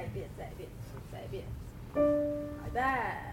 再变再变再变。好的。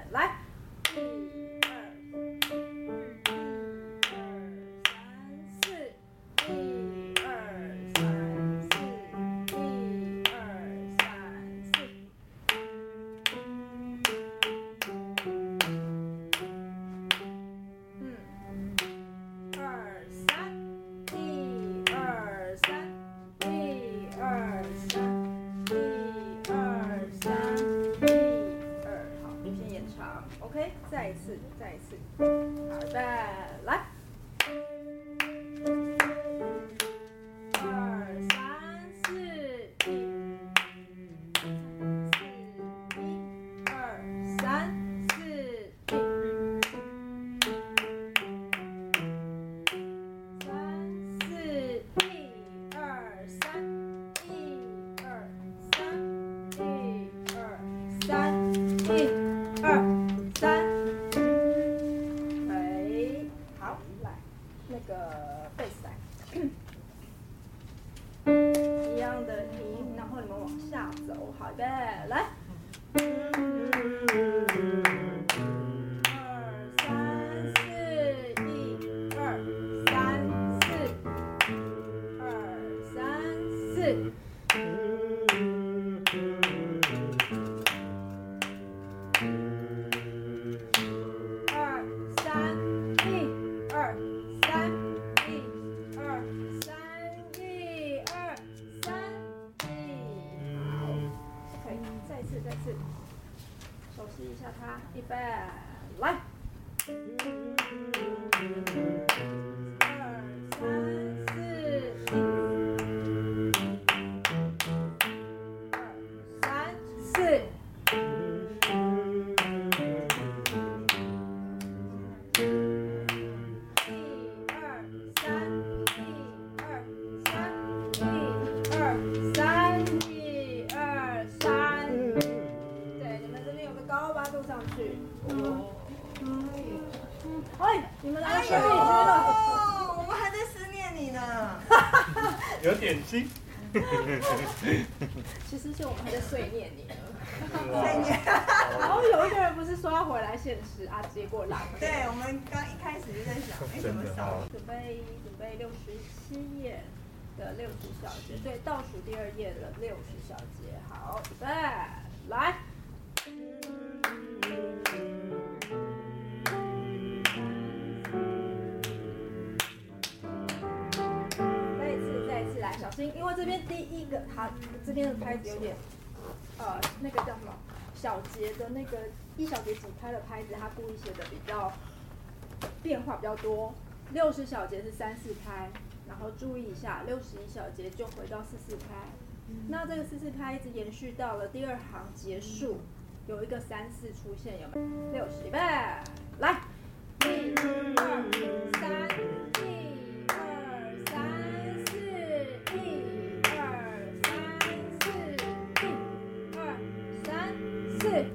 其实就我们还在碎念你呢，碎念。然后有一个人不是说要回来现实啊，结果来。对，我们刚一开始就在想，哎，怎么少？准备准备六十七页的六十小节，对，倒数第二页的六十小节。好，预备，来。因为这边第一个，它这边的拍子有点，呃，那个叫什么小节的那个一小节几拍的拍子，它故意写的比较变化比较多。六十小节是三四拍，然后注意一下，六十一小节就回到四四拍。那这个四四拍一直延续到了第二行结束，有一个三四出现，有没有？六十，预备，来，一、二、三，一。是，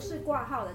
是挂号的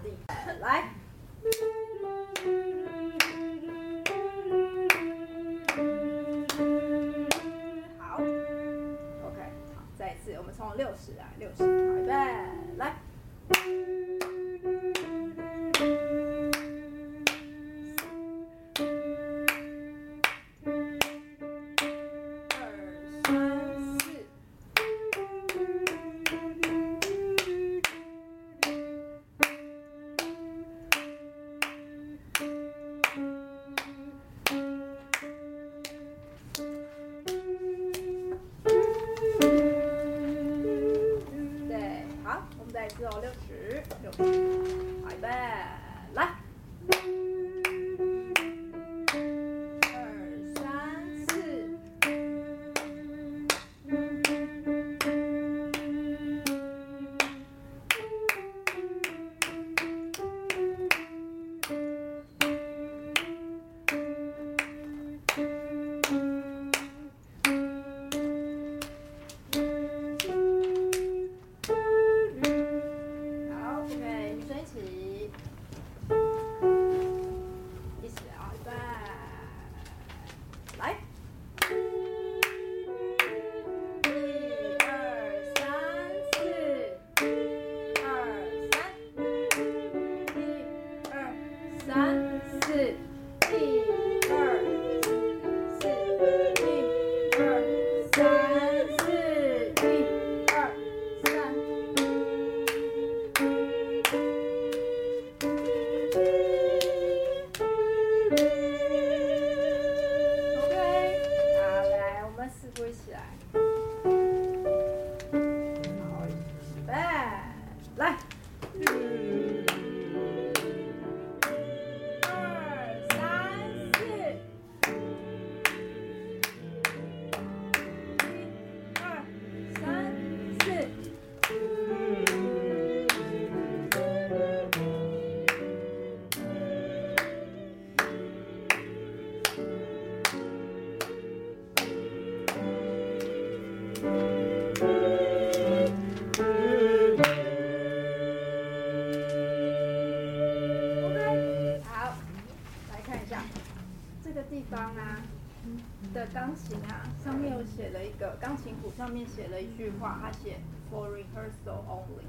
面写了一句话，他写 For rehearsal only，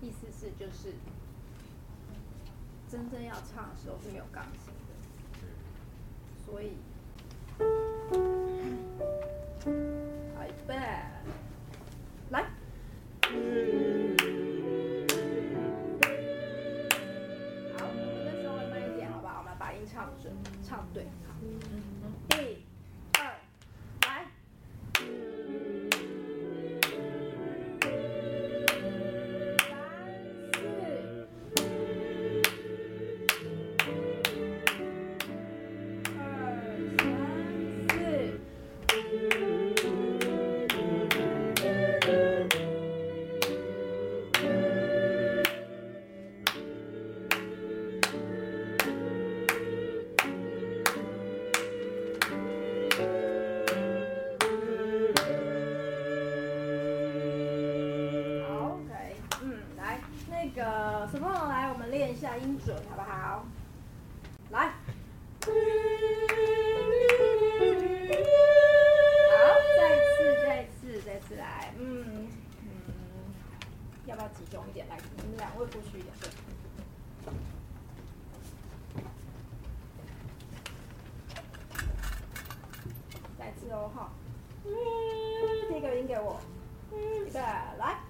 意思是就是真正要唱的时候是没有钢琴的，所以，再次哦，哈，第一个音给我，预备，来。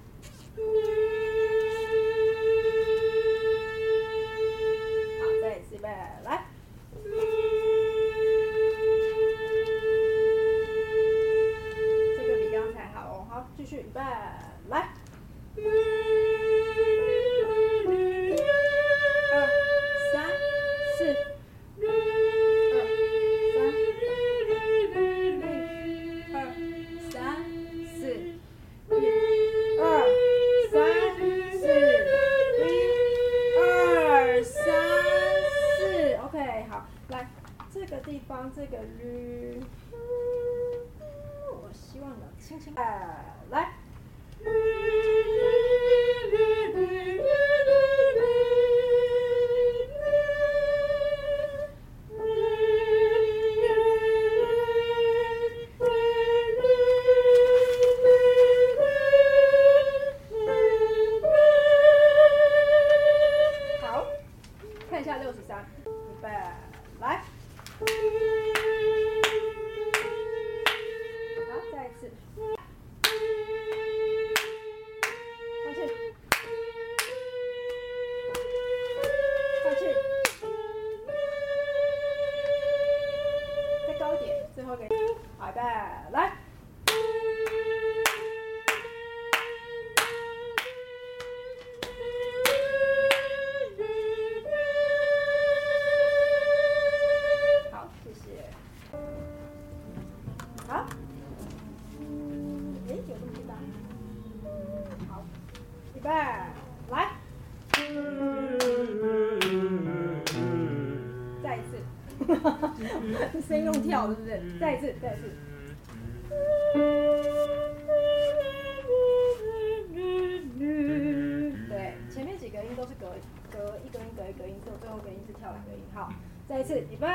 声音用跳，对不对？再一次，再一次。对，前面几个音都是隔隔一个音，隔一个音，只有最后一个音是跳两个音。好，再一次，预备。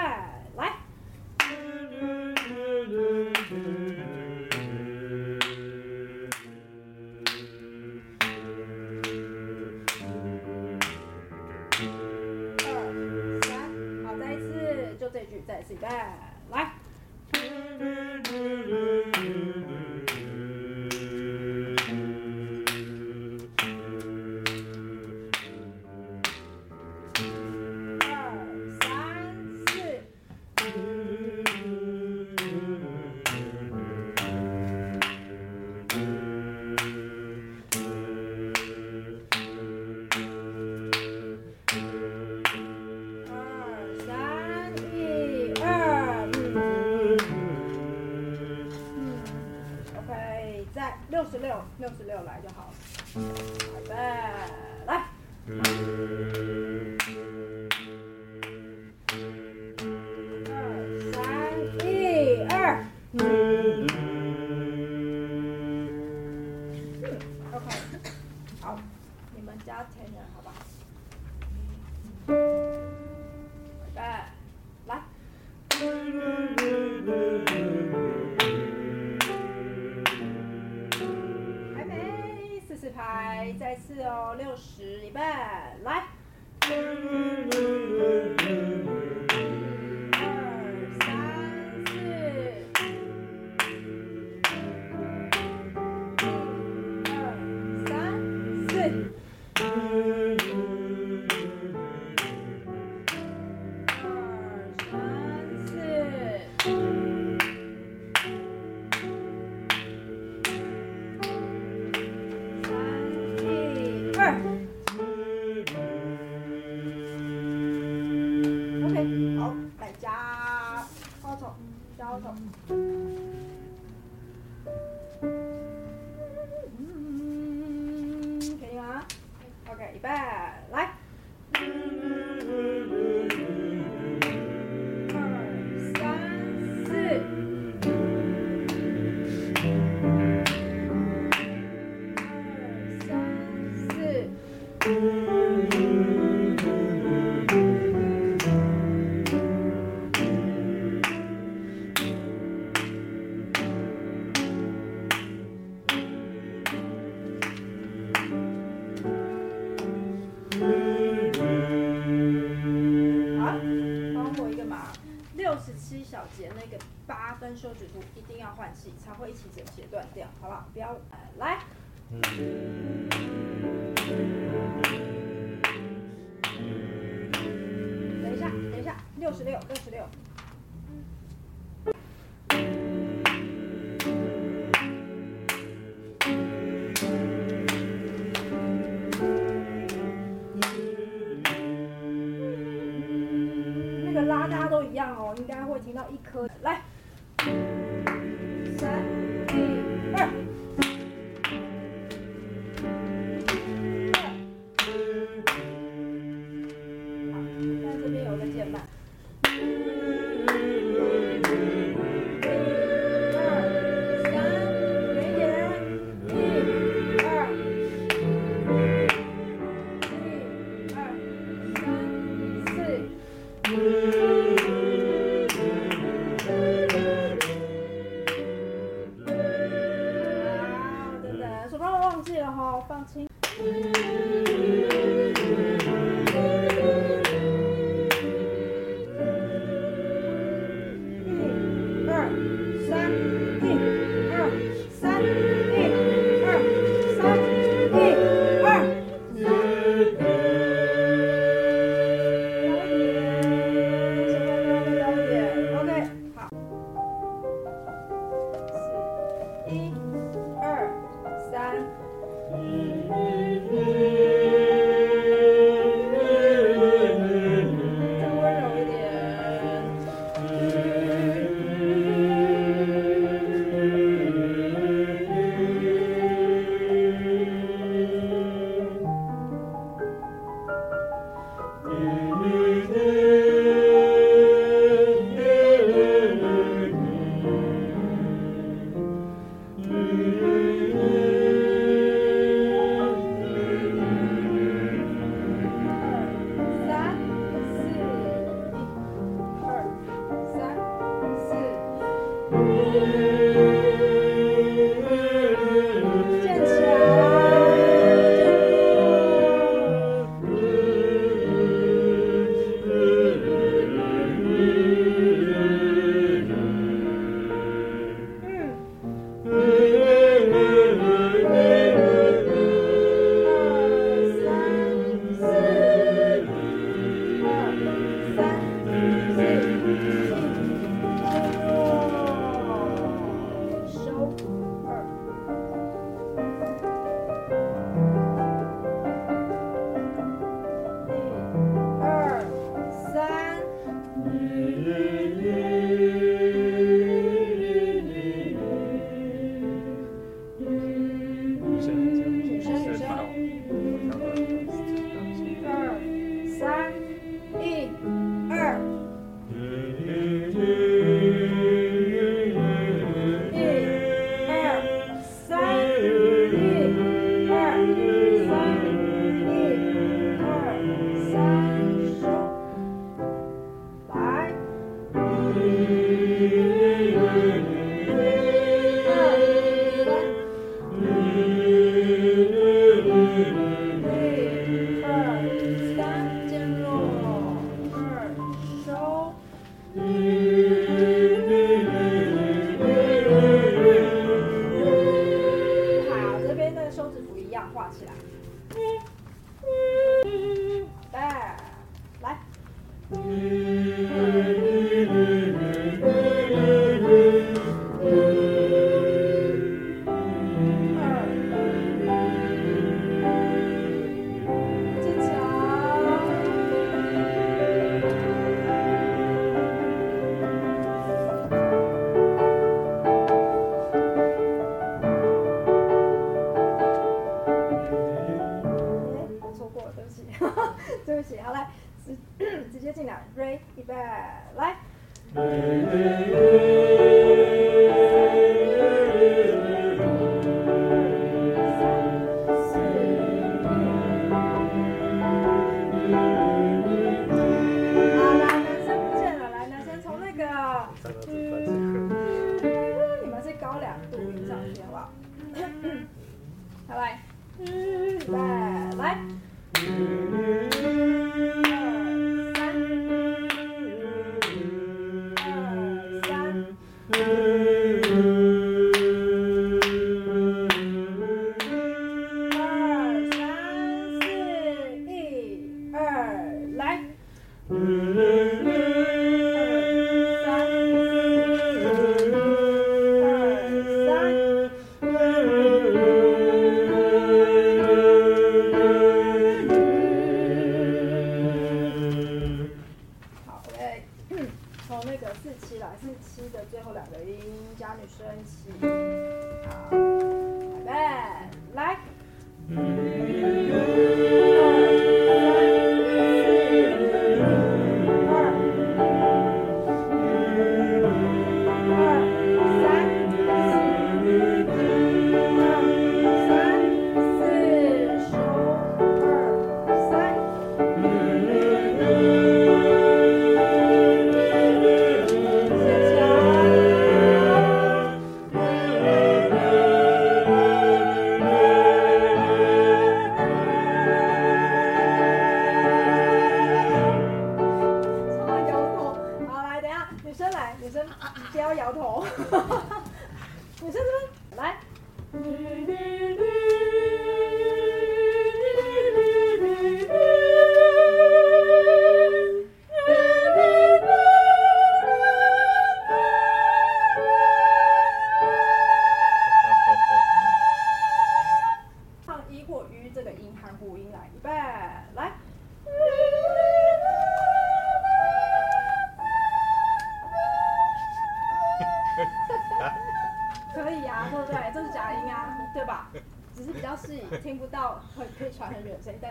好了不要来。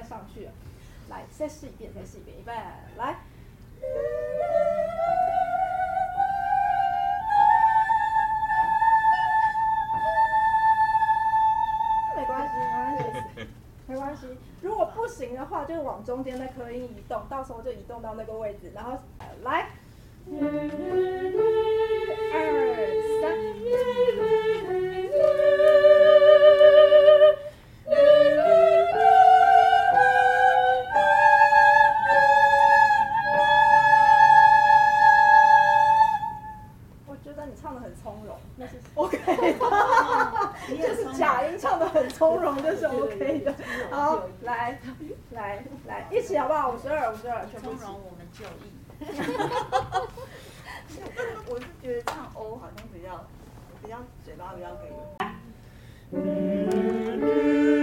上去，来再试一遍，再试一遍，预备，来。没关系，没关系，没关系。如果不行的话，就往中间那颗音移动，到时候就移动到那个位置，然后有意，我是觉得唱 O 好像比较比较嘴巴比较可以。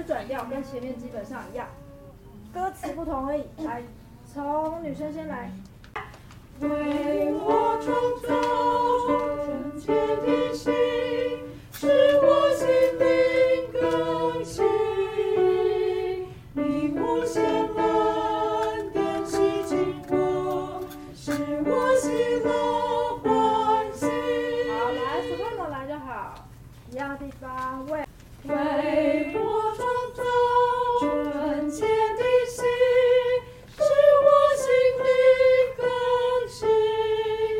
转调跟前面基本上一样。歌词不同而已来从女生先来。为我创造纯洁的心是我心灵更新。你无限蓝点吸情歌是我心的欢喜。好来十分钟来就好。一样的地方为我创造纯洁的心，是我心里感激。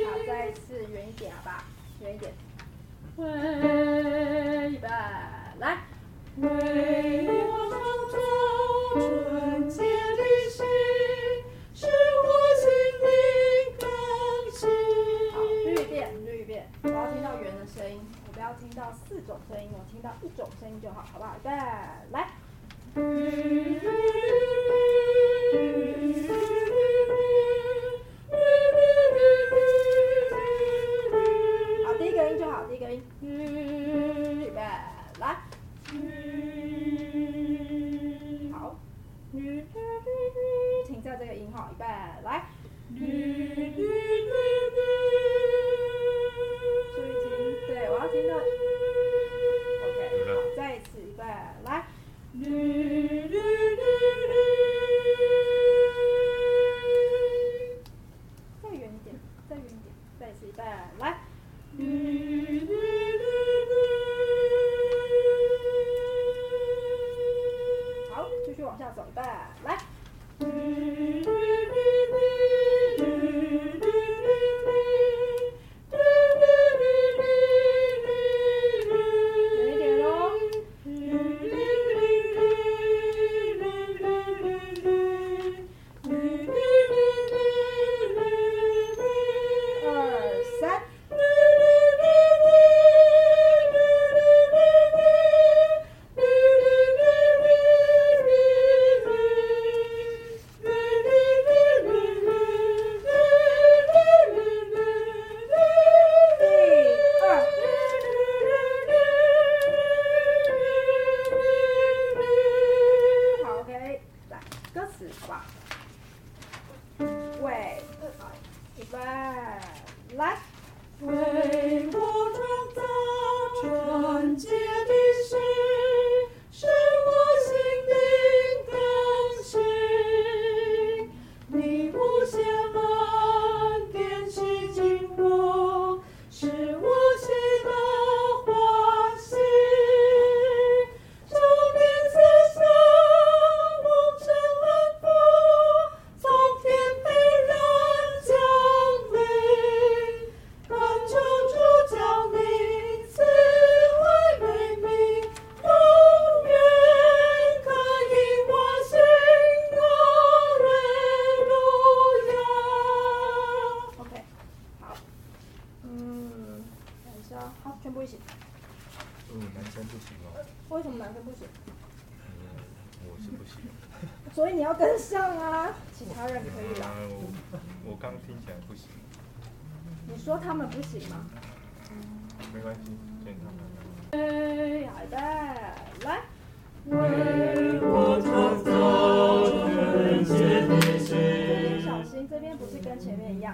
好，再一次，远一点，好不好？远一点。为吧，来，为。听到四种声音，我听到一种声音就好，好不好？对，来。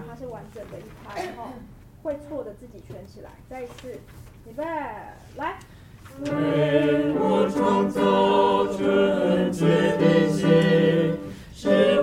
它是完整的一拍然后会错的自己圈起来。再一次预备来。为我创造纯洁的心是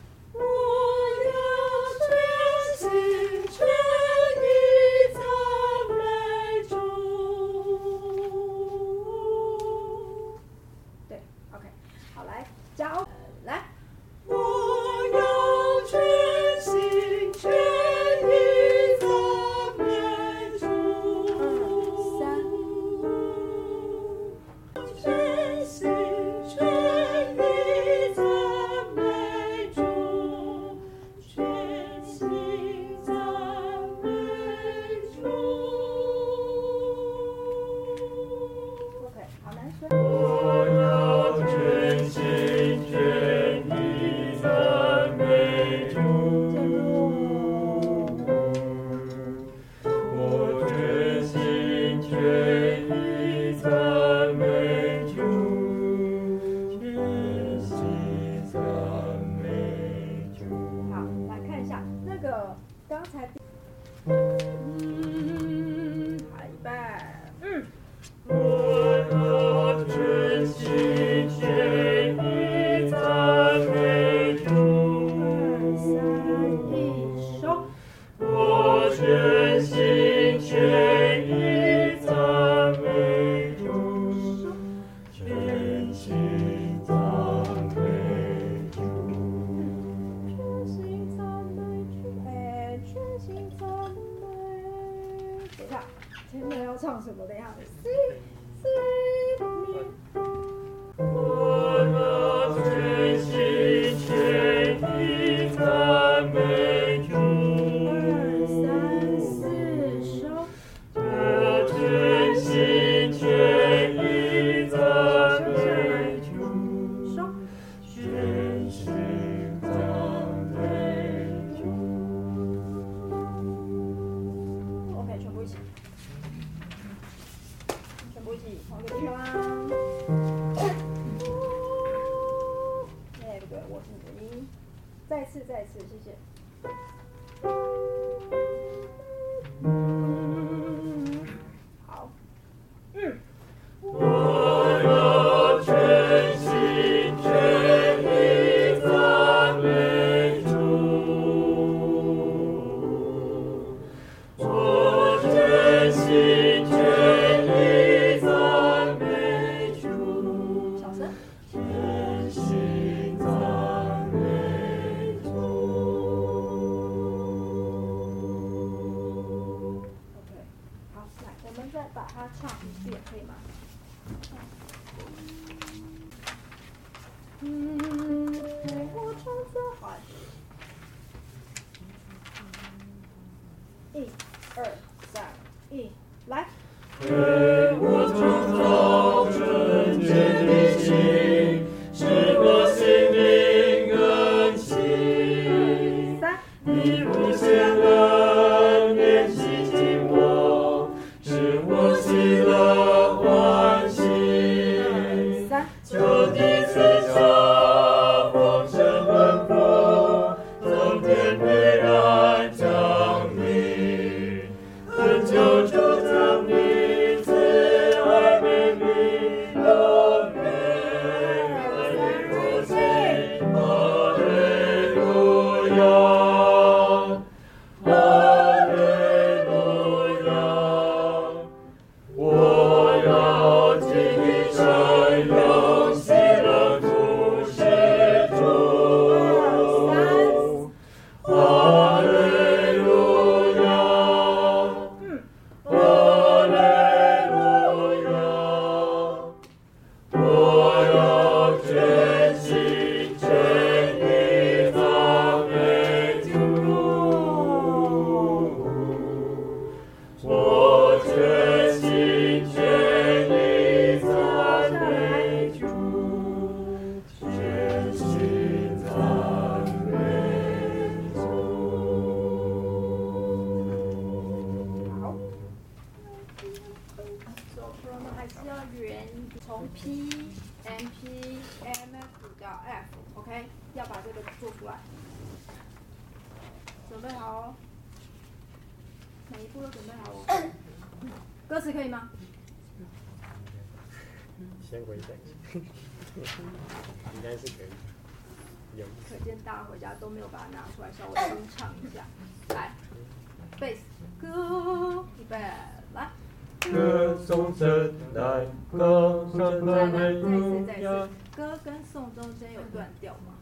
掉吗？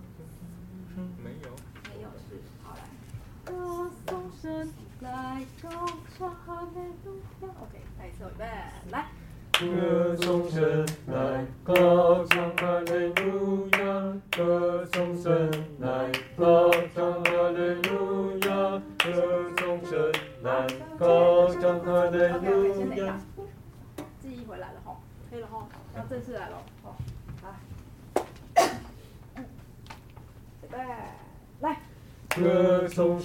没有。没有是,好来。我送身来高唱和美路飘。OK，再一次，预备，来。歌颂神来高唱哈利路亚，歌颂神来高唱哈利路亚，歌颂神来高唱哈利路亚。记忆回来了哈，可以了哈，要正式来了，好。哎，来。从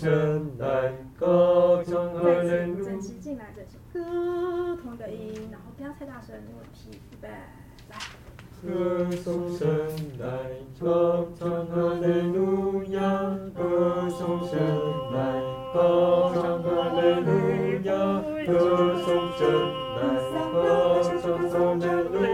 来，歌从何人入？整齐进来，歌同的音，然后不要太大声，因为皮预备，来。歌从声来，歌从何人路呀？歌从声来，歌从何人路呀？歌从声来，歌从何人路？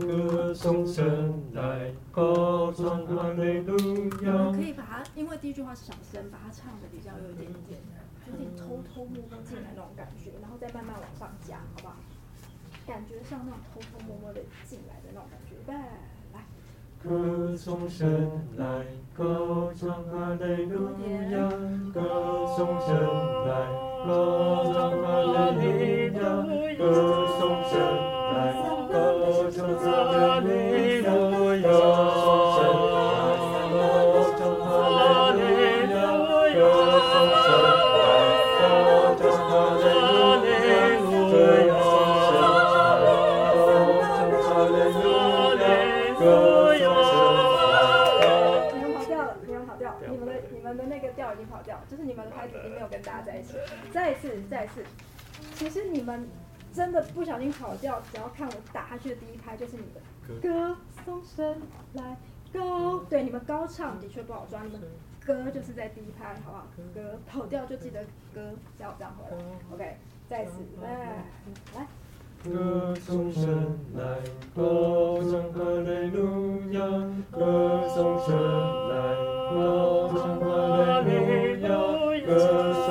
歌颂神来，高唱哈利路亚。可以把它，因为第一句话是小声，把它唱的比较有一点点，有点偷偷摸摸进来那种感觉，然后再慢慢往上加，好不好？感觉像那种偷偷摸摸的进来的那种感觉，预备，来。歌颂神来，高唱哈利路亚。歌颂神来，高唱哈利路亚。歌颂神。高唱哈利路亚，歌颂神来，你们跑调了，你们跑调，你们的你们的那个调已经跑调，就是你们的拍子已经没有跟大家在一起。再一次，再一次，其实你们。真的不小心跑调，只要看我打下去的第一拍就是你的歌。颂神来高，对，你们高唱的确不好抓，你们歌就是在第一拍，好不好？歌跑调就记得歌，这样这样回来，OK，再次来来。歌颂神来高唱哈利路亚，歌颂神来高唱哈利路亚，歌颂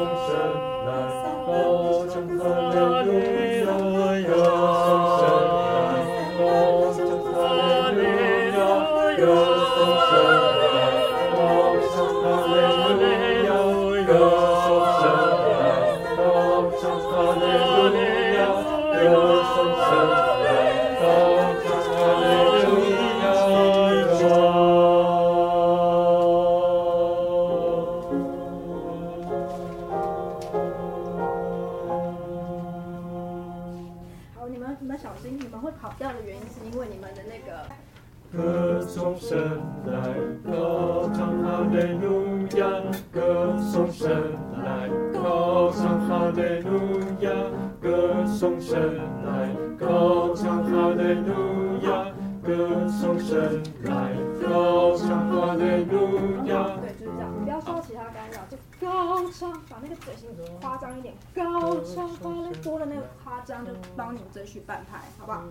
争取半拍，好不好？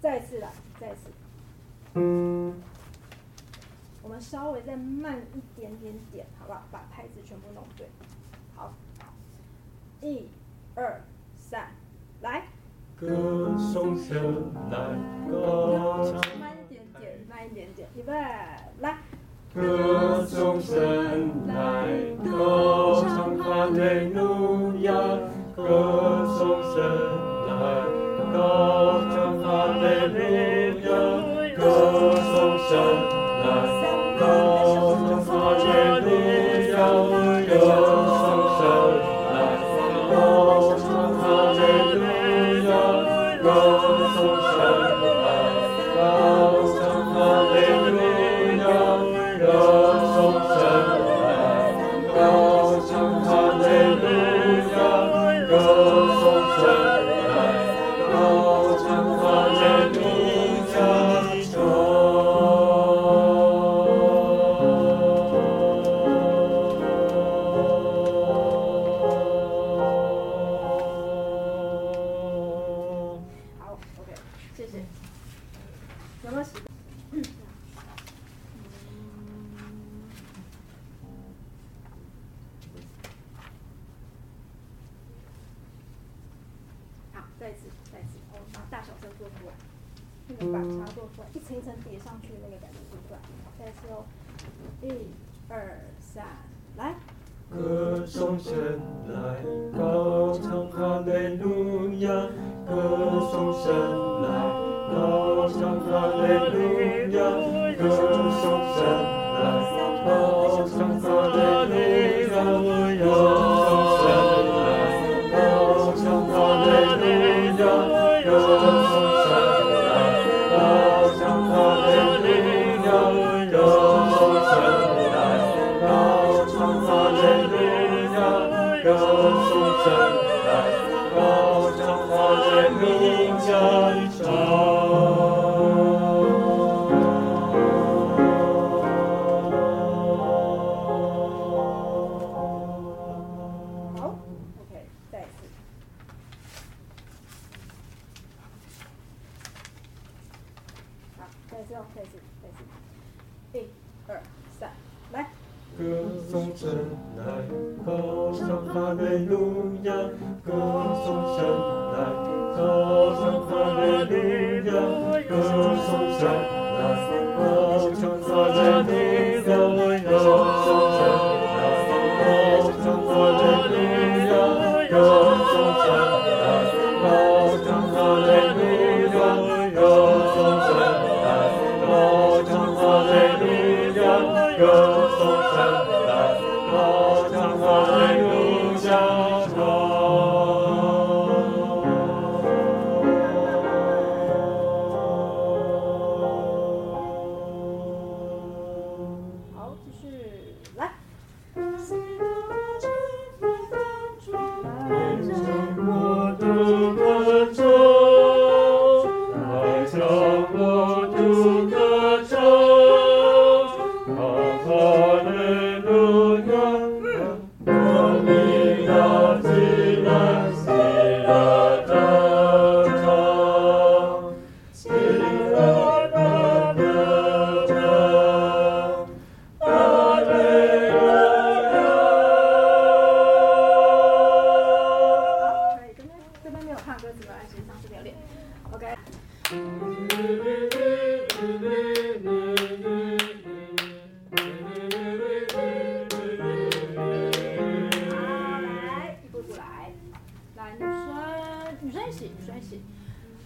再次来，再次。我们稍微再慢一点点点，好不好？把拍子全部弄对。好，一、二、三，来。歌颂神来，高唱。慢一点点，慢一点点，预备，来。歌颂神来，高唱哈利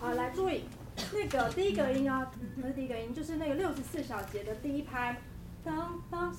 好来注意那个第一个音啊不是第一个音就是那个六十四小节的第一拍。当当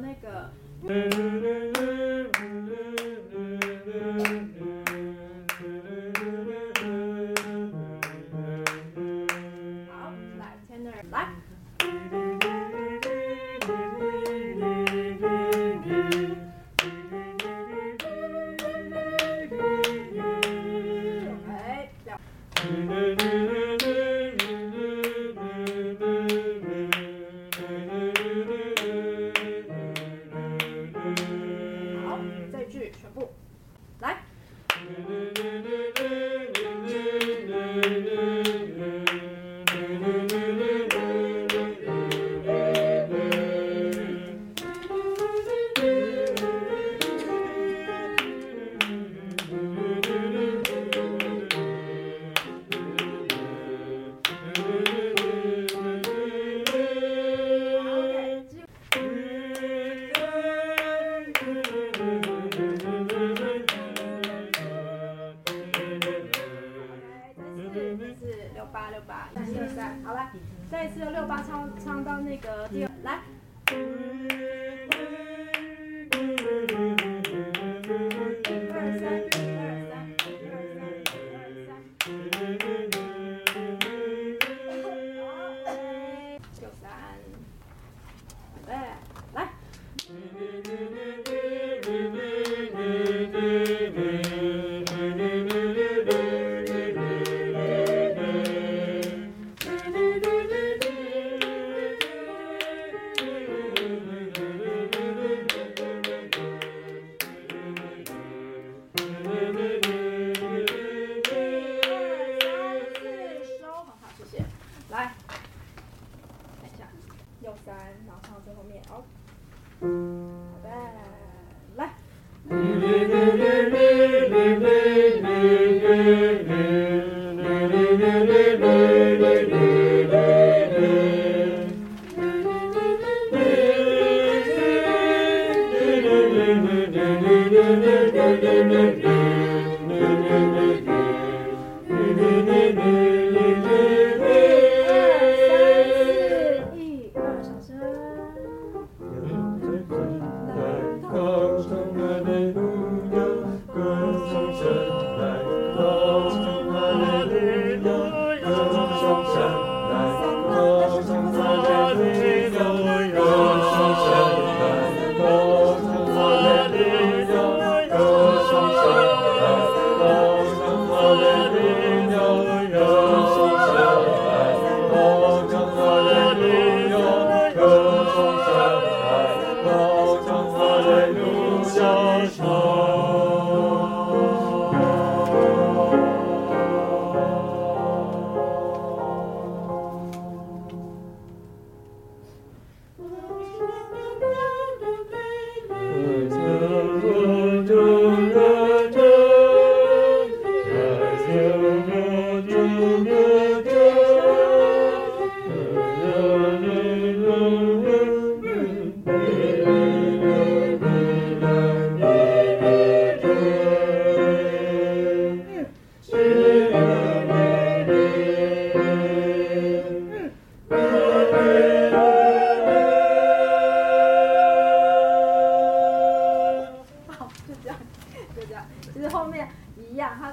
那个，Bye. 其实后面一样，他。